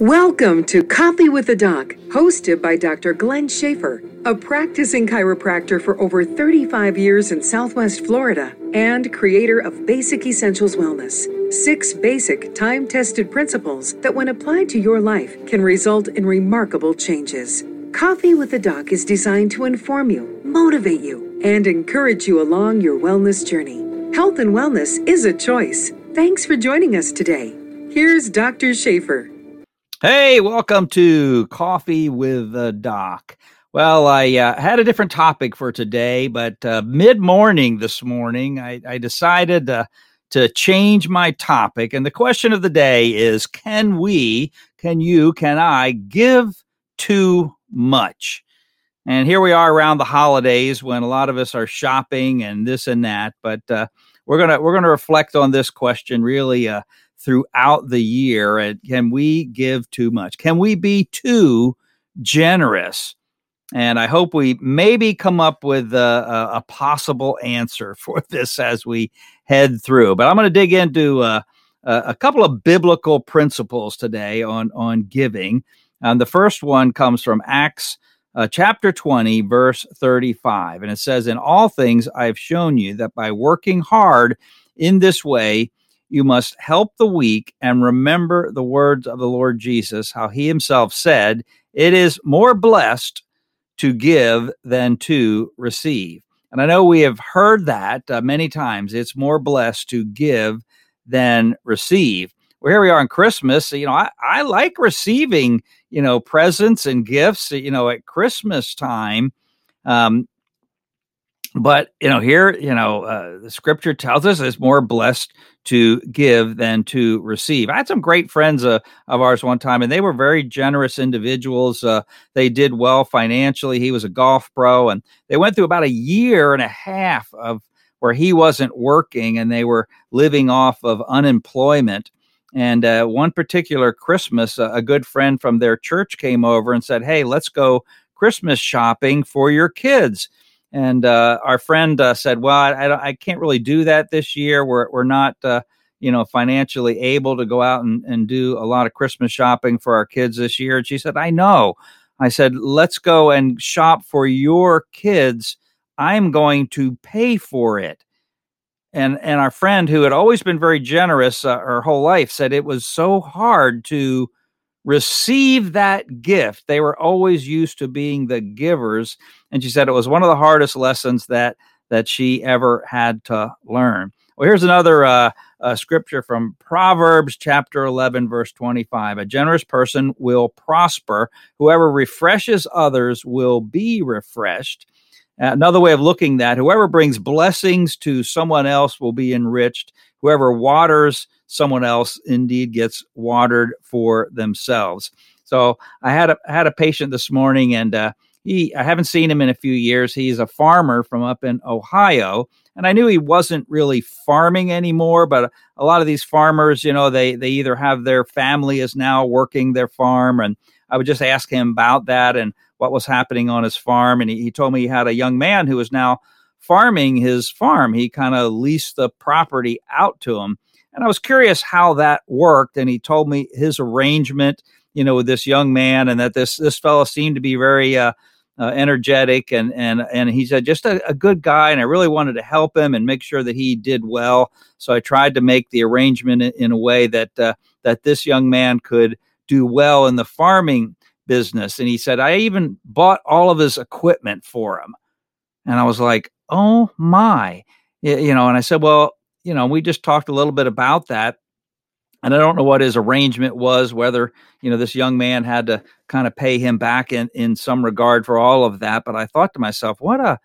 Welcome to Coffee with the Doc, hosted by Dr. Glenn Schaffer, a practicing chiropractor for over 35 years in Southwest Florida and creator of Basic Essentials Wellness. Six basic, time tested principles that, when applied to your life, can result in remarkable changes. Coffee with the Doc is designed to inform you, motivate you, and encourage you along your wellness journey. Health and wellness is a choice. Thanks for joining us today. Here's Dr. Schaffer. Hey, welcome to Coffee with the Doc. Well, I uh, had a different topic for today, but uh, mid morning this morning, I, I decided to change my topic. And the question of the day is Can we, can you, can I give too much? And here we are around the holidays when a lot of us are shopping and this and that. But uh, we're gonna we're gonna reflect on this question really uh, throughout the year. And can we give too much? Can we be too generous? And I hope we maybe come up with a, a possible answer for this as we head through. But I'm going to dig into uh, a couple of biblical principles today on on giving. And the first one comes from Acts uh, chapter 20, verse 35. And it says, In all things I have shown you that by working hard in this way, you must help the weak and remember the words of the Lord Jesus, how he himself said, It is more blessed to give than to receive. And I know we have heard that uh, many times. It's more blessed to give than receive. Well, here we are on Christmas. You know, I, I like receiving, you know, presents and gifts, you know, at Christmas time. Um, but you know here you know uh, the scripture tells us it's more blessed to give than to receive. I had some great friends uh, of ours one time and they were very generous individuals. Uh, they did well financially. He was a golf pro and they went through about a year and a half of where he wasn't working and they were living off of unemployment. And uh, one particular christmas a good friend from their church came over and said hey let's go christmas shopping for your kids and uh, our friend uh, said, "Well, I, I, can't really do that this year. We're we're not, uh, you know, financially able to go out and, and do a lot of Christmas shopping for our kids this year." And she said, "I know." I said, "Let's go and shop for your kids. I'm going to pay for it." And and our friend, who had always been very generous uh, her whole life, said it was so hard to receive that gift. They were always used to being the givers, and she said it was one of the hardest lessons that that she ever had to learn. Well, here's another uh, uh, scripture from Proverbs chapter 11, verse 25. A generous person will prosper. Whoever refreshes others will be refreshed. Another way of looking that whoever brings blessings to someone else will be enriched. Whoever waters someone else indeed gets watered for themselves. So I had a had a patient this morning, and uh, he I haven't seen him in a few years. He's a farmer from up in Ohio, and I knew he wasn't really farming anymore. But a lot of these farmers, you know, they they either have their family is now working their farm, and I would just ask him about that and what was happening on his farm, and he, he told me he had a young man who was now farming his farm. He kind of leased the property out to him and I was curious how that worked. And he told me his arrangement, you know, with this young man, and that this this fellow seemed to be very uh, uh, energetic, and and and he said just a, a, good guy, and I really wanted to help him and make sure that he did well. So I tried to make the arrangement in, in a way that uh, that this young man could do well in the farming business. And he said I even bought all of his equipment for him, and I was like, oh my, you know. And I said, well, you know, we just talked a little bit about that. And I don't know what his arrangement was, whether, you know, this young man had to kind of pay him back in, in some regard for all of that. But I thought to myself, what a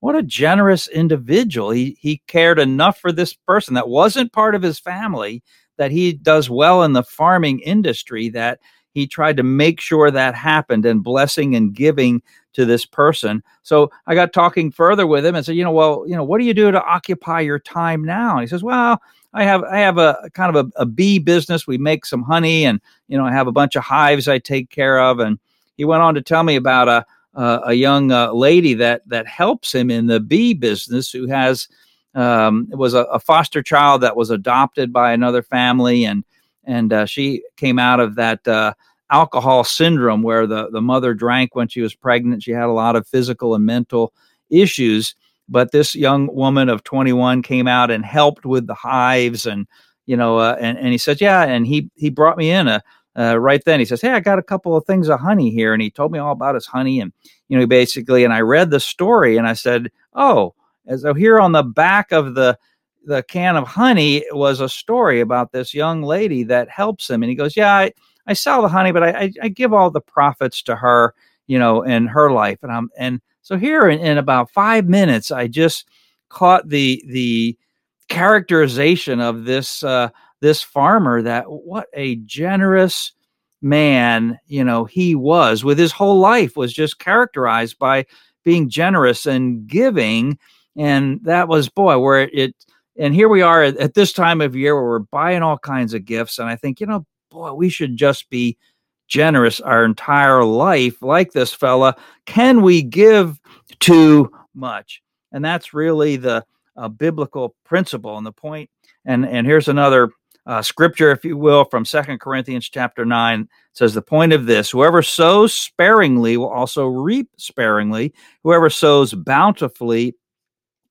what a generous individual. He he cared enough for this person that wasn't part of his family that he does well in the farming industry that he tried to make sure that happened and blessing and giving to this person. So I got talking further with him and said, you know, well, you know, what do you do to occupy your time now? And he says, well, I have I have a kind of a, a bee business. We make some honey, and you know, I have a bunch of hives I take care of. And he went on to tell me about a a, young uh, lady that that helps him in the bee business who has um, was a, a, foster child that was adopted by another family, and and uh, she came out of that uh, alcohol syndrome where the, the mother drank when she was pregnant. She had a lot of physical and mental issues. But this young woman of 21 came out and helped with the hives and, you know, uh, and, and he said, yeah. And he, he brought me in a, uh, right then. He says, Hey, I got a couple of things of honey here. And he told me all about his honey. And, you know, basically, and I read the story and I said, Oh, so here on the back of the, the can of honey was a story about this young lady that helps him. And he goes, Yeah, I, I sell the honey, but I, I, I give all the profits to her, you know, in her life. And I'm, and so here in, in about five minutes, I just caught the, the characterization of this, uh, this farmer that what a generous man, you know, he was with his whole life was just characterized by being generous and giving. And that was, boy, where it, it and here we are at, at, this time of year where we're buying all kinds of gifts. And I think, you know, boy, we should just be generous our entire life like this fella. Can we give too much? And that's really the uh, biblical principle and the point. And, and here's another uh, scripture, if you will, from Second Corinthians chapter 9 says, The point of this whoever sows sparingly will also reap sparingly, whoever sows bountifully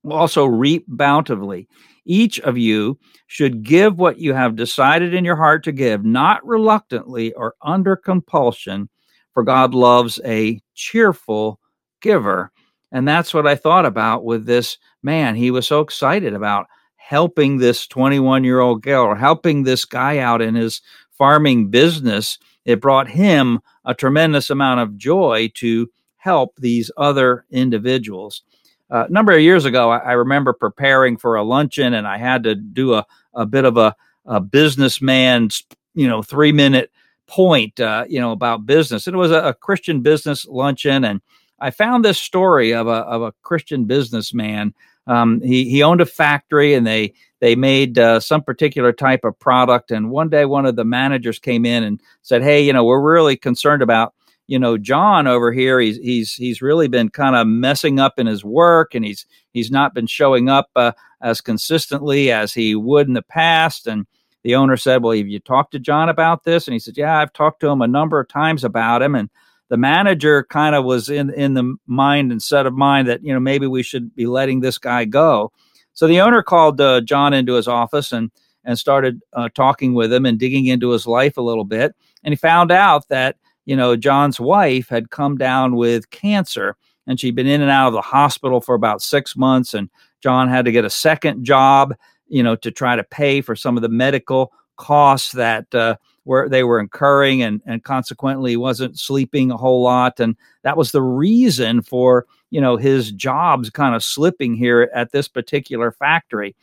will also reap bountifully. Each of you should give what you have decided in your heart to give, not reluctantly or under compulsion, for God loves a cheerful giver. And that's what I thought about with this man. He was so excited about helping this 21 year old girl or helping this guy out in his farming business. It brought him a tremendous amount of joy to help these other individuals. Uh, a number of years ago, I, I, remember preparing for a luncheon, and I had to do a, a bit of a, a businessman's, you know, three minute point, uh, you know, about business. And it was a, a, Christian business luncheon, and I found this story of a of a Christian businessman. Um, he he owned a factory, and they they made uh, some particular type of product. And one day, one of the managers came in and said, "Hey, you know, we're really concerned about." You know John over here he's he's he's really been kind of messing up in his work and he's he's not been showing up uh, as consistently as he would in the past. And the owner said well have you talked to John about this? And he said yeah I've talked to him a number of times about him. And the manager kind of was in in the mind and set of mind that you know maybe we should be letting this guy go. So the owner called uh, John into his office and and started uh, talking with him and digging into his life a little bit. And he found out that you know, John's wife had come down with cancer and she'd been in and out of the hospital for about six months. And John had to get a second job, you know, to try to pay for some of the medical costs that uh, were they were incurring, and and consequently wasn't sleeping a whole lot, and that was the reason for you know his jobs kind of slipping here at this particular factory,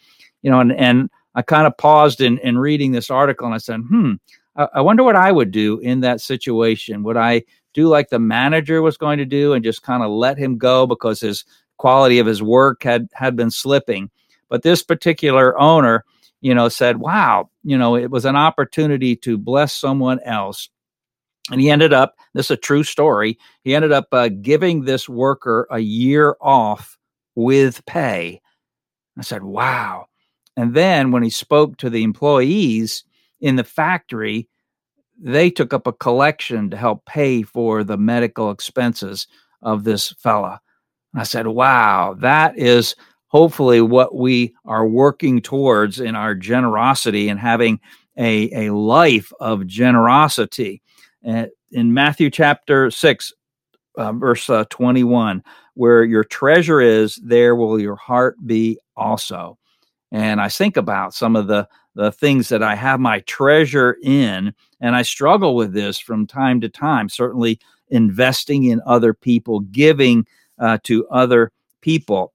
you know, and and I kind of paused in in reading this article and I said, hmm, I wonder what I would do in that situation. Would I do like the manager was going to do and just kind of let him go because his quality of his work had had been slipping? But this particular owner, you know, said, "Wow, you know, it was an opportunity to bless someone else." And he ended up, this is a true story, he ended up uh, giving this worker a year off with pay. I said, wow. And then when he spoke to the employees, in the factory, they took up a collection to help pay for the medical expenses of this fella. And I said, wow, that is hopefully what we are working towards in our generosity and having a, a life of generosity. In Matthew chapter 6, uh, verse uh, 21, where your treasure is, there will your heart be also. And I think about some of the the things that I have my treasure in. And I struggle with this from time to time, certainly investing in other people, giving uh, to other people,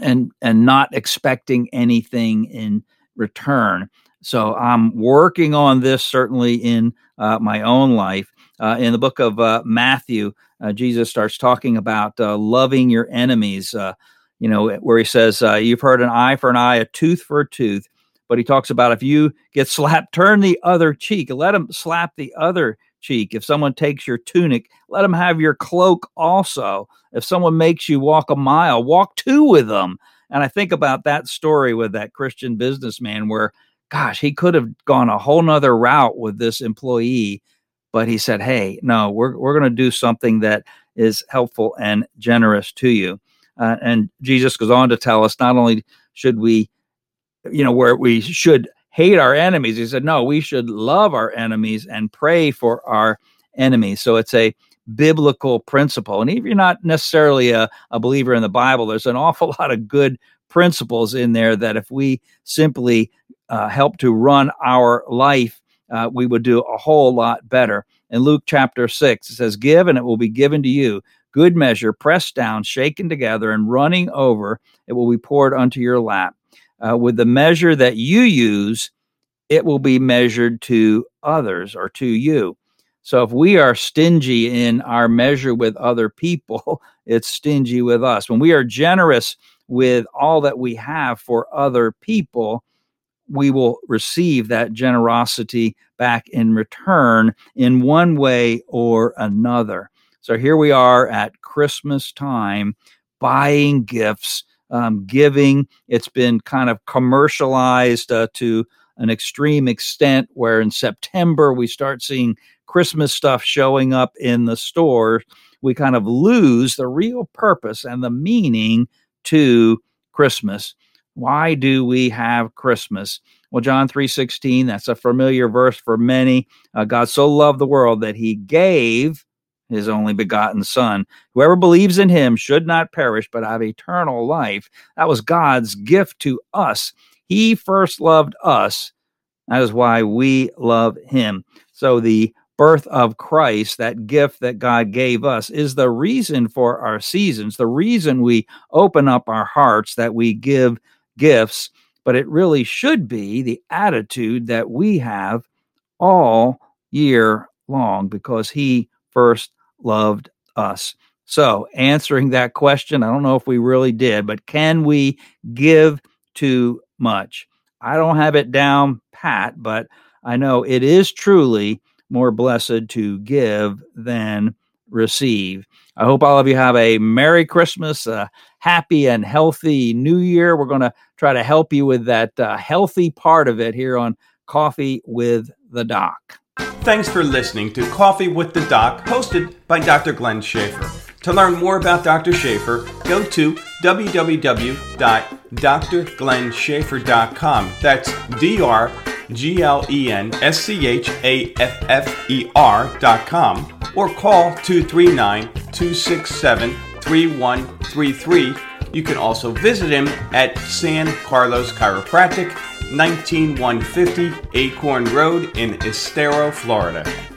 and, and not expecting anything in return. So I'm working on this certainly in uh, my own life. Uh, in the book of uh, Matthew, uh, Jesus starts talking about uh, loving your enemies. Uh, you know, where he says, "You've heard an eye for an eye, a tooth for a tooth." but he talks about if you get slapped, turn the other cheek. Let him slap the other cheek. If someone takes your tunic, let them have your cloak also. If someone makes you walk a mile, walk two with them. And I think about that story with that Christian businessman where, gosh, he could have gone a whole nother route with this employee, but he said, "Hey, no, we're we're going to do something that is helpful and generous to you." Uh, and Jesus goes on to tell us not only should we, you know, where we should hate our enemies. He said, no, we should love our enemies and pray for our enemies. So it's a biblical principle. And if you're not necessarily a, a believer in the Bible, there's an awful lot of good principles in there that if we simply uh, help to run our life, uh, we would do a whole lot better. In Luke chapter 6, it says, Give and it will be given to you. Good measure, pressed down, shaken together, and running over, it will be poured unto your lap. Uh, with the measure that you use, it will be measured to others or to you. So if we are stingy in our measure with other people, it's stingy with us. When we are generous with all that we have for other people, we will receive that generosity back in return in one way or another. So here we are at Christmas time buying gifts, um, giving. It's been kind of commercialized uh, to an extreme extent where in September we start seeing Christmas stuff showing up in the store, we kind of lose the real purpose and the meaning to Christmas. Why do we have Christmas? Well, John 3:16, that's a familiar verse for many. Uh, God so loved the world that he gave his only begotten son. Whoever believes in him should not perish but have eternal life. That was God's gift to us. He first loved us. That is why we love him. So the birth of Christ, that gift that God gave us, is the reason for our seasons, the reason we open up our hearts, that we give gifts. But it really should be the attitude that we have all year long because He first loved us. So, answering that question, I don't know if we really did, but can we give too much? I don't have it down pat, but I know it is truly more blessed to give than receive. I hope all of you have a Merry Christmas, a happy and healthy New Year. We're going to try to help you with that uh, healthy part of it here on Coffee with the Doc. Thanks for listening to Coffee with the Doc, hosted by Dr. Glenn Schaffer. To learn more about Dr. Schaffer, go to www.drglennschaffer.com. That's D R G L E N S C H A F F E R.com or call 239 267 3133. You can also visit him at San Carlos Chiropractic, 19150 Acorn Road in Estero, Florida.